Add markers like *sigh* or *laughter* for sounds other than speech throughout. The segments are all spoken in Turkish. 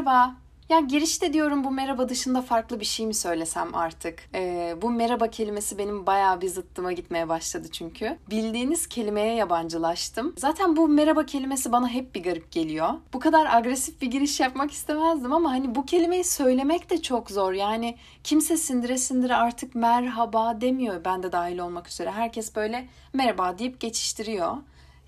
Merhaba. Ya girişte diyorum bu merhaba dışında farklı bir şey mi söylesem artık? Ee, bu merhaba kelimesi benim bayağı bir zıttıma gitmeye başladı çünkü. Bildiğiniz kelimeye yabancılaştım. Zaten bu merhaba kelimesi bana hep bir garip geliyor. Bu kadar agresif bir giriş yapmak istemezdim ama hani bu kelimeyi söylemek de çok zor. Yani kimse sindire sindire artık merhaba demiyor ben de dahil olmak üzere. Herkes böyle merhaba deyip geçiştiriyor.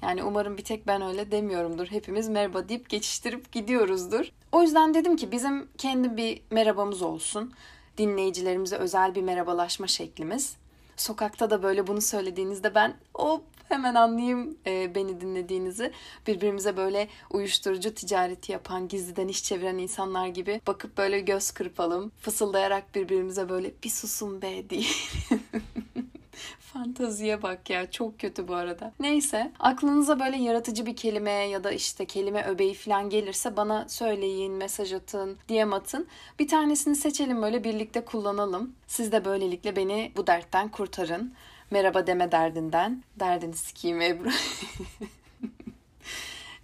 Yani umarım bir tek ben öyle demiyorumdur. Hepimiz merhaba deyip geçiştirip gidiyoruzdur. O yüzden dedim ki bizim kendi bir merhabamız olsun. Dinleyicilerimize özel bir merhabalaşma şeklimiz. Sokakta da böyle bunu söylediğinizde ben hop hemen anlayayım e, beni dinlediğinizi. Birbirimize böyle uyuşturucu ticareti yapan, gizliden iş çeviren insanlar gibi bakıp böyle göz kırpalım. Fısıldayarak birbirimize böyle bir susun be *laughs* diye. Fantaziye bak ya çok kötü bu arada. Neyse aklınıza böyle yaratıcı bir kelime ya da işte kelime öbeği falan gelirse bana söyleyin, mesaj atın, DM atın. Bir tanesini seçelim böyle birlikte kullanalım. Siz de böylelikle beni bu dertten kurtarın. Merhaba deme derdinden. Derdini sikeyim Ebru. *laughs*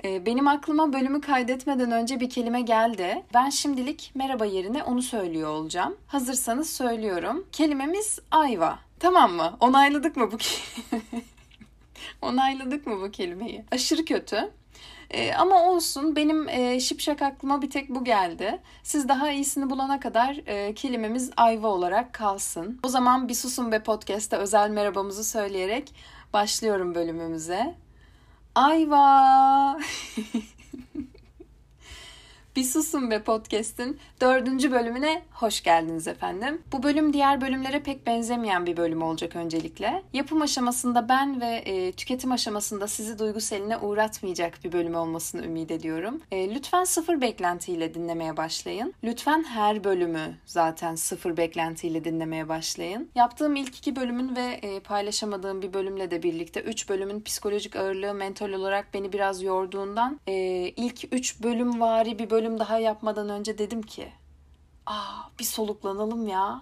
Ee, benim aklıma bölümü kaydetmeden önce bir kelime geldi. Ben şimdilik merhaba yerine onu söylüyor olacağım. Hazırsanız söylüyorum. Kelimemiz ayva. Tamam mı? Onayladık mı bu *laughs* Onayladık mı bu kelimeyi? Aşırı kötü. E, ama olsun benim e, şipşak aklıma bir tek bu geldi. Siz daha iyisini bulana kadar e, kelimemiz ayva olarak kalsın. O zaman bir susun be podcast'te özel merhabamızı söyleyerek başlıyorum bölümümüze. Ayva! *laughs* Bir Susun Be Podcast'in dördüncü bölümüne hoş geldiniz efendim. Bu bölüm diğer bölümlere pek benzemeyen bir bölüm olacak öncelikle. Yapım aşamasında ben ve e, tüketim aşamasında sizi duyguseline uğratmayacak bir bölüm olmasını ümit ediyorum. E, lütfen sıfır beklentiyle dinlemeye başlayın. Lütfen her bölümü zaten sıfır beklentiyle dinlemeye başlayın. Yaptığım ilk iki bölümün ve e, paylaşamadığım bir bölümle de birlikte üç bölümün psikolojik ağırlığı mental olarak beni biraz yorduğundan e, ilk üç bölüm vari bir bölüm bölüm daha yapmadan önce dedim ki aa bir soluklanalım ya.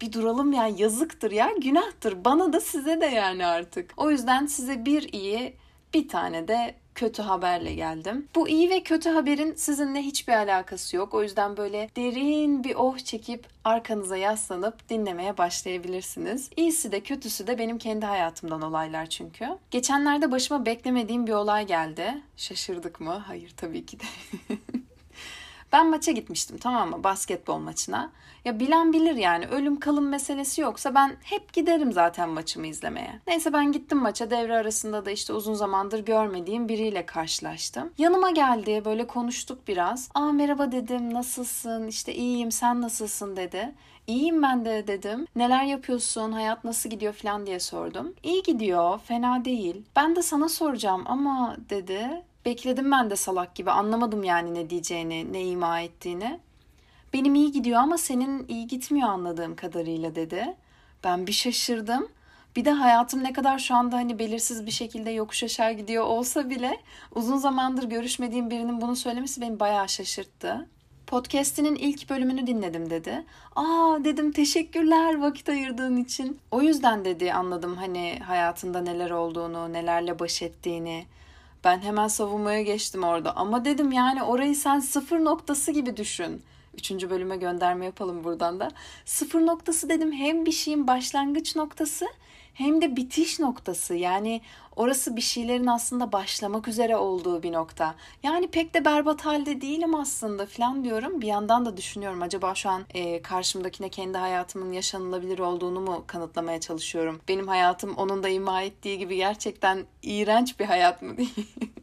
Bir duralım ya yazıktır ya günahtır bana da size de yani artık. O yüzden size bir iyi bir tane de kötü haberle geldim. Bu iyi ve kötü haberin sizinle hiçbir alakası yok. O yüzden böyle derin bir oh çekip arkanıza yaslanıp dinlemeye başlayabilirsiniz. İyisi de kötüsü de benim kendi hayatımdan olaylar çünkü. Geçenlerde başıma beklemediğim bir olay geldi. Şaşırdık mı? Hayır tabii ki de. *laughs* Ben maça gitmiştim tamam mı basketbol maçına. Ya bilen bilir yani ölüm kalım meselesi yoksa ben hep giderim zaten maçımı izlemeye. Neyse ben gittim maça devre arasında da işte uzun zamandır görmediğim biriyle karşılaştım. Yanıma geldi böyle konuştuk biraz. Aa merhaba dedim nasılsın işte iyiyim sen nasılsın dedi. İyiyim ben de dedim. Neler yapıyorsun? Hayat nasıl gidiyor falan diye sordum. İyi gidiyor, fena değil. Ben de sana soracağım ama dedi. Bekledim ben de salak gibi. Anlamadım yani ne diyeceğini, ne ima ettiğini. Benim iyi gidiyor ama senin iyi gitmiyor anladığım kadarıyla dedi. Ben bir şaşırdım. Bir de hayatım ne kadar şu anda hani belirsiz bir şekilde yokuş aşağı gidiyor olsa bile uzun zamandır görüşmediğim birinin bunu söylemesi beni bayağı şaşırttı. Podcast'inin ilk bölümünü dinledim dedi. Aa dedim teşekkürler vakit ayırdığın için. O yüzden dedi anladım hani hayatında neler olduğunu, nelerle baş ettiğini. Ben hemen savunmaya geçtim orada. Ama dedim yani orayı sen sıfır noktası gibi düşün. Üçüncü bölüme gönderme yapalım buradan da. Sıfır noktası dedim hem bir şeyin başlangıç noktası hem de bitiş noktası. Yani orası bir şeylerin aslında başlamak üzere olduğu bir nokta. Yani pek de berbat halde değilim aslında falan diyorum. Bir yandan da düşünüyorum acaba şu an e, karşımdakine kendi hayatımın yaşanılabilir olduğunu mu kanıtlamaya çalışıyorum. Benim hayatım onun da ima ettiği gibi gerçekten iğrenç bir hayat mı değil? *laughs*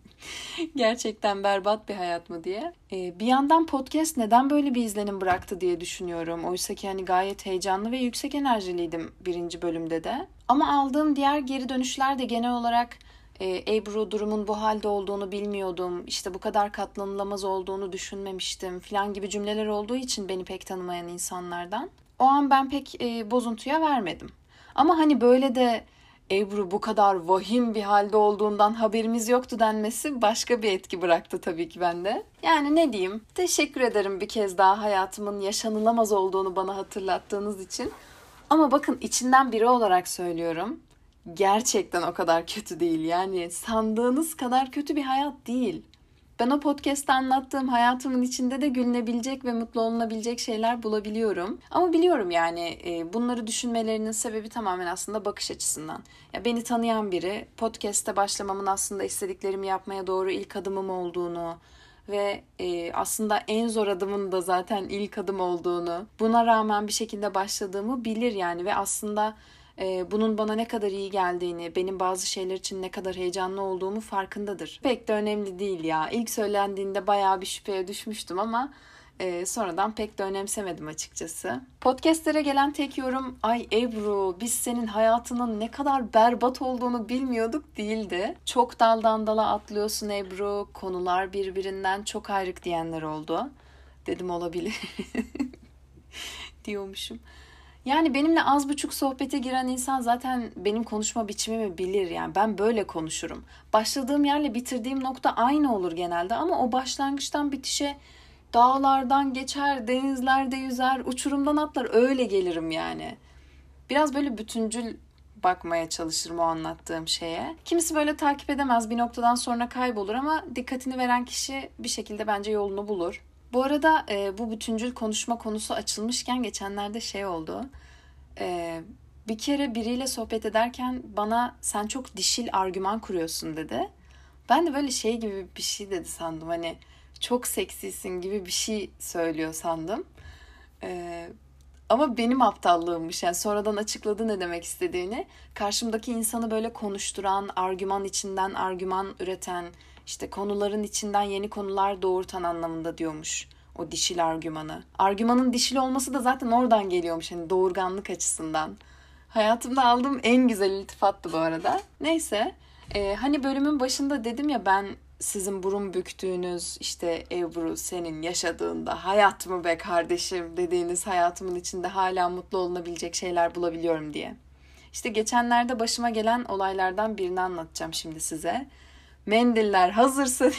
Gerçekten berbat bir hayat mı diye. Ee, bir yandan podcast neden böyle bir izlenim bıraktı diye düşünüyorum. Oysa ki hani gayet heyecanlı ve yüksek enerjiliydim birinci bölümde de. Ama aldığım diğer geri dönüşler de genel olarak e, Ebru durumun bu halde olduğunu bilmiyordum. İşte bu kadar katlanılamaz olduğunu düşünmemiştim falan gibi cümleler olduğu için beni pek tanımayan insanlardan. O an ben pek e, bozuntuya vermedim. Ama hani böyle de Ebru bu kadar vahim bir halde olduğundan haberimiz yoktu denmesi başka bir etki bıraktı tabii ki bende. Yani ne diyeyim? Teşekkür ederim bir kez daha hayatımın yaşanılamaz olduğunu bana hatırlattığınız için. Ama bakın içinden biri olarak söylüyorum. Gerçekten o kadar kötü değil. Yani sandığınız kadar kötü bir hayat değil. Ben o podcast'te anlattığım hayatımın içinde de gülünebilecek ve mutlu olunabilecek şeyler bulabiliyorum. Ama biliyorum yani e, bunları düşünmelerinin sebebi tamamen aslında bakış açısından. Ya beni tanıyan biri podcast'te başlamamın aslında istediklerimi yapmaya doğru ilk adımım olduğunu, ve e, aslında en zor adımın da zaten ilk adım olduğunu, buna rağmen bir şekilde başladığımı bilir yani ve aslında e, bunun bana ne kadar iyi geldiğini, benim bazı şeyler için ne kadar heyecanlı olduğumu farkındadır. Pek de önemli değil ya. İlk söylendiğinde bayağı bir şüpheye düşmüştüm ama e, sonradan pek de önemsemedim açıkçası. Podcastlere gelen tek yorum ay Ebru biz senin hayatının ne kadar berbat olduğunu bilmiyorduk değildi. Çok daldan dala atlıyorsun Ebru, konular birbirinden çok ayrık diyenler oldu. Dedim olabilir *laughs* diyormuşum. Yani benimle az buçuk sohbete giren insan zaten benim konuşma biçimimi bilir yani ben böyle konuşurum. Başladığım yerle bitirdiğim nokta aynı olur genelde ama o başlangıçtan bitişe dağlardan geçer, denizlerde yüzer, uçurumdan atlar öyle gelirim yani. Biraz böyle bütüncül bakmaya çalışırım o anlattığım şeye. Kimisi böyle takip edemez bir noktadan sonra kaybolur ama dikkatini veren kişi bir şekilde bence yolunu bulur. Bu arada e, bu bütüncül konuşma konusu açılmışken geçenlerde şey oldu. E, bir kere biriyle sohbet ederken bana sen çok dişil argüman kuruyorsun dedi. Ben de böyle şey gibi bir şey dedi sandım hani çok seksisin gibi bir şey söylüyor sandım. Ee, ama benim aptallığımmış yani sonradan açıkladı ne demek istediğini. Karşımdaki insanı böyle konuşturan, argüman içinden argüman üreten, işte konuların içinden yeni konular doğurtan anlamında diyormuş o dişil argümanı. Argümanın dişil olması da zaten oradan geliyormuş hani doğurganlık açısından. Hayatımda aldığım en güzel iltifattı bu arada. Neyse e, hani bölümün başında dedim ya ben sizin burun büktüğünüz işte Ebru senin yaşadığında hayat mı be kardeşim dediğiniz hayatımın içinde hala mutlu olunabilecek şeyler bulabiliyorum diye. İşte geçenlerde başıma gelen olaylardan birini anlatacağım şimdi size. Mendiller hazırsa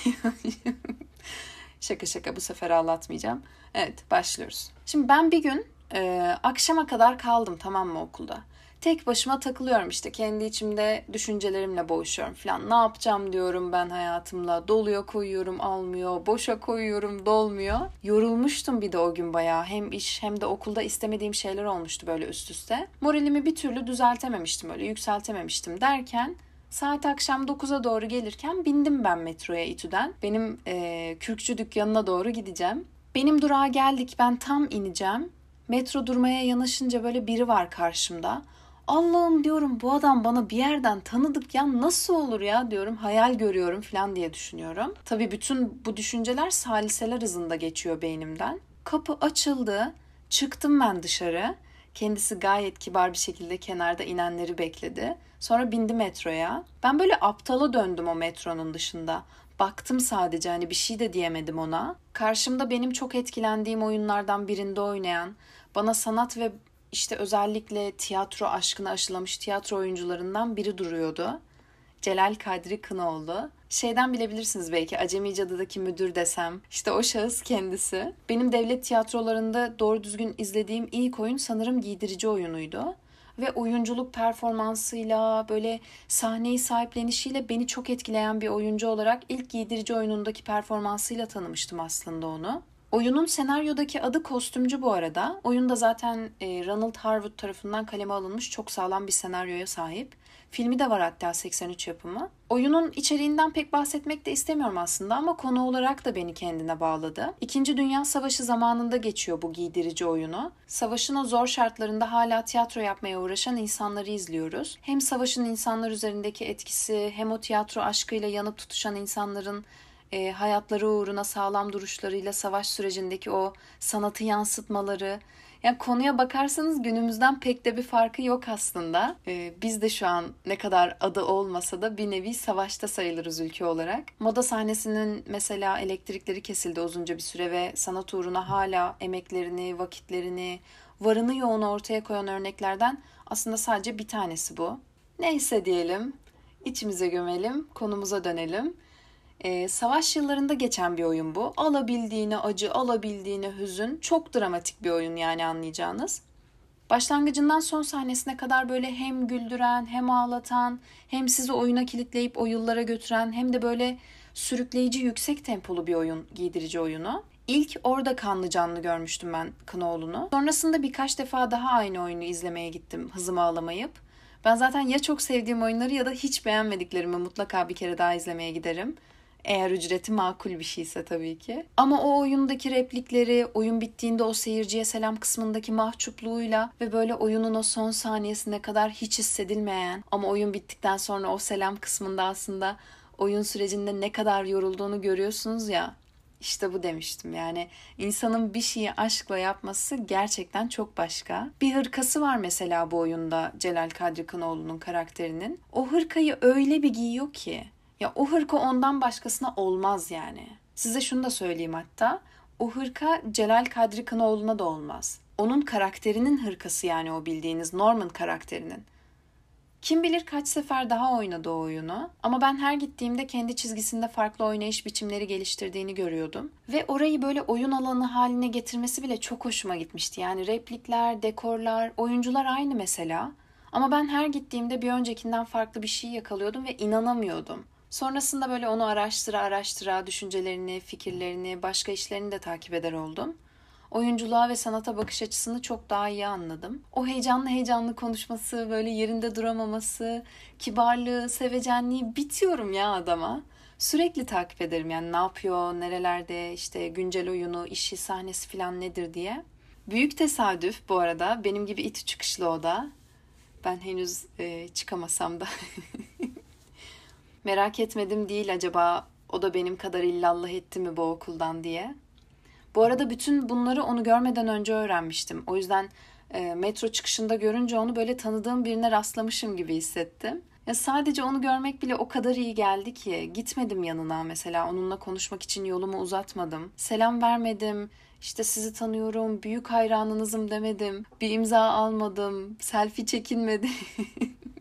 *laughs* şaka şaka bu sefer ağlatmayacağım. Evet başlıyoruz. Şimdi ben bir gün e, akşama kadar kaldım tamam mı okulda tek başıma takılıyorum işte kendi içimde düşüncelerimle boğuşuyorum falan. Ne yapacağım diyorum ben hayatımla. Doluyor koyuyorum almıyor. Boşa koyuyorum dolmuyor. Yorulmuştum bir de o gün bayağı. Hem iş hem de okulda istemediğim şeyler olmuştu böyle üst üste. Moralimi bir türlü düzeltememiştim öyle yükseltememiştim derken Saat akşam 9'a doğru gelirken bindim ben metroya İTÜ'den. Benim e, kürkçü dükkanına doğru gideceğim. Benim durağa geldik ben tam ineceğim. Metro durmaya yanaşınca böyle biri var karşımda. Allah'ım diyorum bu adam bana bir yerden tanıdık ya nasıl olur ya diyorum hayal görüyorum falan diye düşünüyorum. Tabii bütün bu düşünceler saliseler hızında geçiyor beynimden. Kapı açıldı çıktım ben dışarı. Kendisi gayet kibar bir şekilde kenarda inenleri bekledi. Sonra bindi metroya. Ben böyle aptala döndüm o metronun dışında. Baktım sadece hani bir şey de diyemedim ona. Karşımda benim çok etkilendiğim oyunlardan birinde oynayan, bana sanat ve işte özellikle tiyatro aşkını aşılamış tiyatro oyuncularından biri duruyordu. Celal Kadri Kınoğlu. Şeyden bilebilirsiniz belki Acemi Cadı'daki müdür desem. İşte o şahıs kendisi. Benim devlet tiyatrolarında doğru düzgün izlediğim ilk oyun sanırım giydirici oyunuydu. Ve oyunculuk performansıyla böyle sahneyi sahiplenişiyle beni çok etkileyen bir oyuncu olarak ilk giydirici oyunundaki performansıyla tanımıştım aslında onu. Oyunun senaryodaki adı kostümcü bu arada. Oyunda zaten e, Ronald Harwood tarafından kaleme alınmış çok sağlam bir senaryoya sahip. Filmi de var hatta 83 yapımı. Oyunun içeriğinden pek bahsetmek de istemiyorum aslında ama konu olarak da beni kendine bağladı. İkinci Dünya Savaşı zamanında geçiyor bu giydirici oyunu. Savaşın o zor şartlarında hala tiyatro yapmaya uğraşan insanları izliyoruz. Hem savaşın insanlar üzerindeki etkisi hem o tiyatro aşkıyla yanıp tutuşan insanların e, hayatları uğruna sağlam duruşlarıyla savaş sürecindeki o sanatı yansıtmaları. Yani konuya bakarsanız günümüzden pek de bir farkı yok aslında. Ee, biz de şu an ne kadar adı olmasa da bir nevi savaşta sayılırız ülke olarak. Moda sahnesinin mesela elektrikleri kesildi uzunca bir süre ve sanat uğruna hala emeklerini, vakitlerini, varını yoğunu ortaya koyan örneklerden aslında sadece bir tanesi bu. Neyse diyelim, içimize gömelim, konumuza dönelim. E, savaş yıllarında geçen bir oyun bu. Alabildiğine acı, alabildiğine hüzün. Çok dramatik bir oyun yani anlayacağınız. Başlangıcından son sahnesine kadar böyle hem güldüren, hem ağlatan, hem sizi oyuna kilitleyip o yıllara götüren, hem de böyle sürükleyici yüksek tempolu bir oyun, giydirici oyunu. İlk orada kanlı canlı görmüştüm ben Kınoğlu'nu. Sonrasında birkaç defa daha aynı oyunu izlemeye gittim hızımı alamayıp. Ben zaten ya çok sevdiğim oyunları ya da hiç beğenmediklerimi mutlaka bir kere daha izlemeye giderim. Eğer ücreti makul bir şeyse tabii ki. Ama o oyundaki replikleri, oyun bittiğinde o seyirciye selam kısmındaki mahcupluğuyla ve böyle oyunun o son saniyesine kadar hiç hissedilmeyen ama oyun bittikten sonra o selam kısmında aslında oyun sürecinde ne kadar yorulduğunu görüyorsunuz ya. İşte bu demiştim yani insanın bir şeyi aşkla yapması gerçekten çok başka. Bir hırkası var mesela bu oyunda Celal Kadri Kınoğlu'nun karakterinin. O hırkayı öyle bir giyiyor ki ya o hırka ondan başkasına olmaz yani. Size şunu da söyleyeyim hatta. O hırka Celal Kadri Kınoğlu'na da olmaz. Onun karakterinin hırkası yani o bildiğiniz Norman karakterinin. Kim bilir kaç sefer daha oynadı o oyunu ama ben her gittiğimde kendi çizgisinde farklı oynayış biçimleri geliştirdiğini görüyordum. Ve orayı böyle oyun alanı haline getirmesi bile çok hoşuma gitmişti. Yani replikler, dekorlar, oyuncular aynı mesela. Ama ben her gittiğimde bir öncekinden farklı bir şey yakalıyordum ve inanamıyordum. Sonrasında böyle onu araştıra araştıra düşüncelerini, fikirlerini, başka işlerini de takip eder oldum. Oyunculuğa ve sanata bakış açısını çok daha iyi anladım. O heyecanlı heyecanlı konuşması, böyle yerinde duramaması, kibarlığı, sevecenliği bitiyorum ya adama. Sürekli takip ederim yani ne yapıyor, nerelerde, işte güncel oyunu, işi, sahnesi falan nedir diye. Büyük tesadüf bu arada. Benim gibi iti çıkışlı o da. Ben henüz e, çıkamasam da. *laughs* Merak etmedim değil acaba o da benim kadar illallah etti mi bu okuldan diye. Bu arada bütün bunları onu görmeden önce öğrenmiştim. O yüzden e, metro çıkışında görünce onu böyle tanıdığım birine rastlamışım gibi hissettim. Ya sadece onu görmek bile o kadar iyi geldi ki gitmedim yanına mesela onunla konuşmak için yolumu uzatmadım. Selam vermedim. İşte sizi tanıyorum, büyük hayranınızım demedim. Bir imza almadım, selfie çekinmedim. *laughs*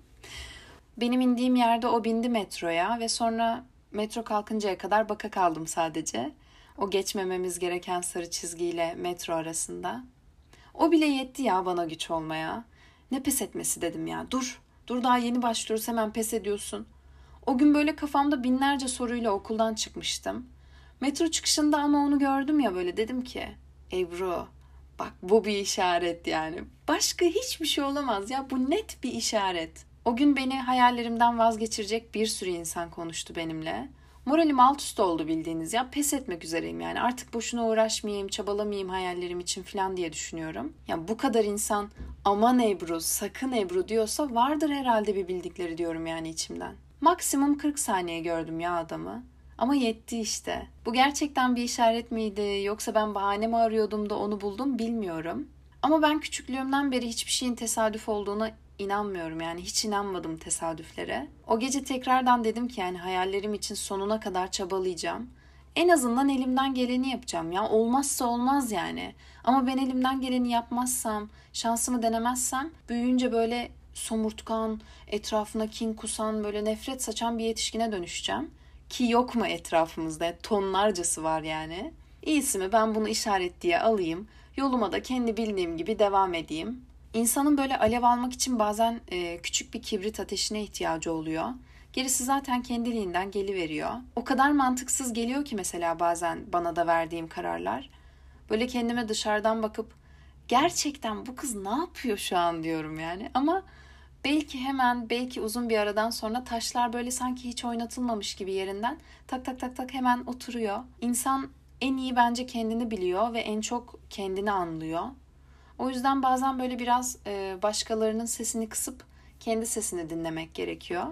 Benim indiğim yerde o bindi metroya ve sonra metro kalkıncaya kadar baka kaldım sadece. O geçmememiz gereken sarı çizgiyle metro arasında. O bile yetti ya bana güç olmaya. Ne pes etmesi dedim ya. Dur, dur daha yeni başlıyoruz hemen pes ediyorsun. O gün böyle kafamda binlerce soruyla okuldan çıkmıştım. Metro çıkışında ama onu gördüm ya böyle dedim ki Ebru bak bu bir işaret yani. Başka hiçbir şey olamaz ya bu net bir işaret. O gün beni hayallerimden vazgeçirecek bir sürü insan konuştu benimle. Moralim alt üst oldu bildiğiniz ya pes etmek üzereyim yani artık boşuna uğraşmayayım çabalamayayım hayallerim için falan diye düşünüyorum. Ya bu kadar insan aman Ebru sakın Ebru diyorsa vardır herhalde bir bildikleri diyorum yani içimden. Maksimum 40 saniye gördüm ya adamı. Ama yetti işte. Bu gerçekten bir işaret miydi yoksa ben bahane mi arıyordum da onu buldum bilmiyorum. Ama ben küçüklüğümden beri hiçbir şeyin tesadüf olduğuna inanmıyorum yani hiç inanmadım tesadüflere. O gece tekrardan dedim ki yani hayallerim için sonuna kadar çabalayacağım. En azından elimden geleni yapacağım ya. Olmazsa olmaz yani. Ama ben elimden geleni yapmazsam, şansımı denemezsem büyüyünce böyle somurtkan, etrafına kin kusan, böyle nefret saçan bir yetişkine dönüşeceğim. Ki yok mu etrafımızda? Tonlarcası var yani. İyisi mi ben bunu işaret diye alayım. Yoluma da kendi bildiğim gibi devam edeyim. İnsanın böyle alev almak için bazen e, küçük bir kibrit ateşine ihtiyacı oluyor. Gerisi zaten kendiliğinden geliveriyor. O kadar mantıksız geliyor ki mesela bazen bana da verdiğim kararlar. Böyle kendime dışarıdan bakıp gerçekten bu kız ne yapıyor şu an diyorum yani. Ama belki hemen belki uzun bir aradan sonra taşlar böyle sanki hiç oynatılmamış gibi yerinden tak tak tak tak hemen oturuyor. İnsan en iyi bence kendini biliyor ve en çok kendini anlıyor. O yüzden bazen böyle biraz e, başkalarının sesini kısıp kendi sesini dinlemek gerekiyor.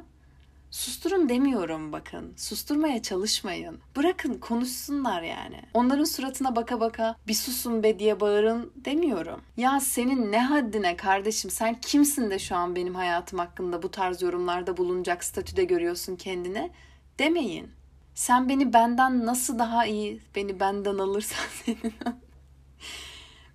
Susturun demiyorum bakın. Susturmaya çalışmayın. Bırakın konuşsunlar yani. Onların suratına baka baka bir susun be diye bağırın demiyorum. Ya senin ne haddine kardeşim sen kimsin de şu an benim hayatım hakkında bu tarz yorumlarda bulunacak statüde görüyorsun kendini demeyin. Sen beni benden nasıl daha iyi beni benden alırsan *laughs* senin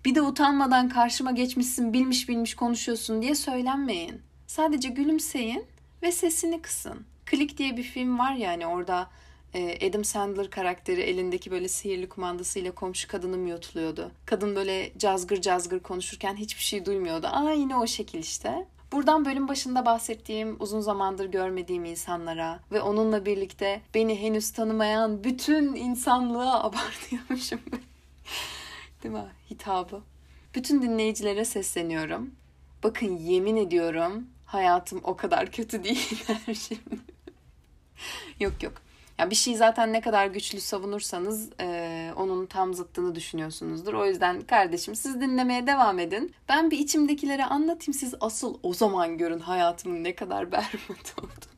bir de utanmadan karşıma geçmişsin bilmiş bilmiş konuşuyorsun diye söylenmeyin. Sadece gülümseyin ve sesini kısın. Click diye bir film var ya hani orada e, Adam Sandler karakteri elindeki böyle sihirli kumandasıyla komşu kadını miyotluyordu. Kadın böyle cazgır cazgır konuşurken hiçbir şey duymuyordu. Aa yine o şekil işte. Buradan bölüm başında bahsettiğim uzun zamandır görmediğim insanlara ve onunla birlikte beni henüz tanımayan bütün insanlığa *laughs* abartıyormuşum. Değil mi? Hitabı. Bütün dinleyicilere sesleniyorum. Bakın yemin ediyorum hayatım o kadar kötü değil *laughs* her şimdi. yok yok. Ya bir şey zaten ne kadar güçlü savunursanız e, onun tam zıttını düşünüyorsunuzdur. O yüzden kardeşim siz dinlemeye devam edin. Ben bir içimdekileri anlatayım. Siz asıl o zaman görün hayatımın ne kadar *laughs* berbat olduğunu.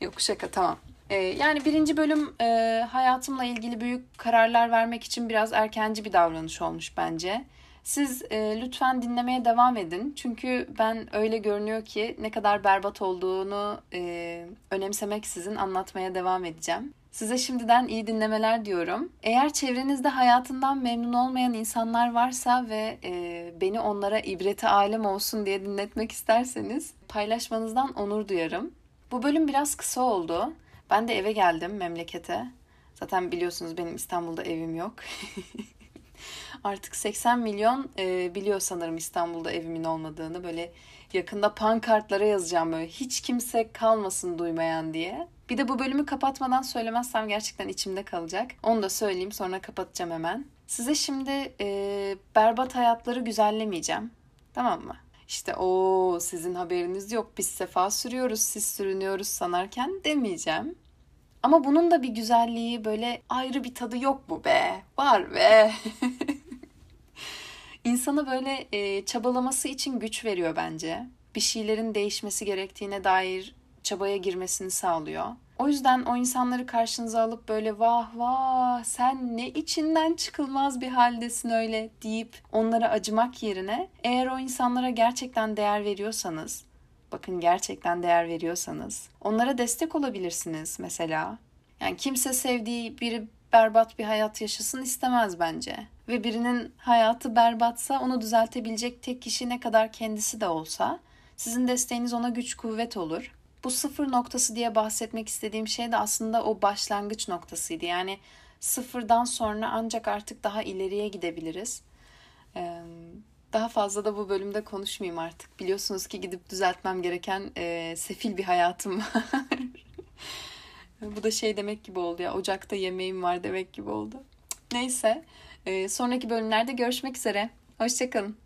Yok şaka tamam. E, yani birinci bölüm e, hayatımla ilgili büyük kararlar vermek için biraz erkenci bir davranış olmuş bence. Siz e, lütfen dinlemeye devam edin. Çünkü ben öyle görünüyor ki ne kadar berbat olduğunu e, önemsemeksizin anlatmaya devam edeceğim. Size şimdiden iyi dinlemeler diyorum. Eğer çevrenizde hayatından memnun olmayan insanlar varsa ve e, beni onlara ibreti alem olsun diye dinletmek isterseniz paylaşmanızdan onur duyarım. Bu bölüm biraz kısa oldu. Ben de eve geldim memlekete. Zaten biliyorsunuz benim İstanbul'da evim yok. *laughs* Artık 80 milyon e, biliyor sanırım İstanbul'da evimin olmadığını. Böyle yakında pankartlara yazacağım böyle hiç kimse kalmasın duymayan diye. Bir de bu bölümü kapatmadan söylemezsem gerçekten içimde kalacak. Onu da söyleyeyim sonra kapatacağım hemen. Size şimdi e, berbat hayatları güzellemeyeceğim. Tamam mı? İşte o sizin haberiniz yok biz sefa sürüyoruz siz sürünüyoruz sanarken demeyeceğim. Ama bunun da bir güzelliği böyle ayrı bir tadı yok mu be? Var be. *laughs* İnsana böyle e, çabalaması için güç veriyor bence. Bir şeylerin değişmesi gerektiğine dair çabaya girmesini sağlıyor. O yüzden o insanları karşınıza alıp böyle vah vah sen ne içinden çıkılmaz bir haldesin öyle deyip onlara acımak yerine eğer o insanlara gerçekten değer veriyorsanız bakın gerçekten değer veriyorsanız onlara destek olabilirsiniz mesela. Yani kimse sevdiği biri berbat bir hayat yaşasın istemez bence. Ve birinin hayatı berbatsa onu düzeltebilecek tek kişi ne kadar kendisi de olsa sizin desteğiniz ona güç kuvvet olur. Bu sıfır noktası diye bahsetmek istediğim şey de aslında o başlangıç noktasıydı. Yani sıfırdan sonra ancak artık daha ileriye gidebiliriz. Daha fazla da bu bölümde konuşmayayım artık. Biliyorsunuz ki gidip düzeltmem gereken e, sefil bir hayatım var. *laughs* bu da şey demek gibi oldu ya. Ocakta yemeğim var demek gibi oldu. Neyse. E, sonraki bölümlerde görüşmek üzere. Hoşçakalın.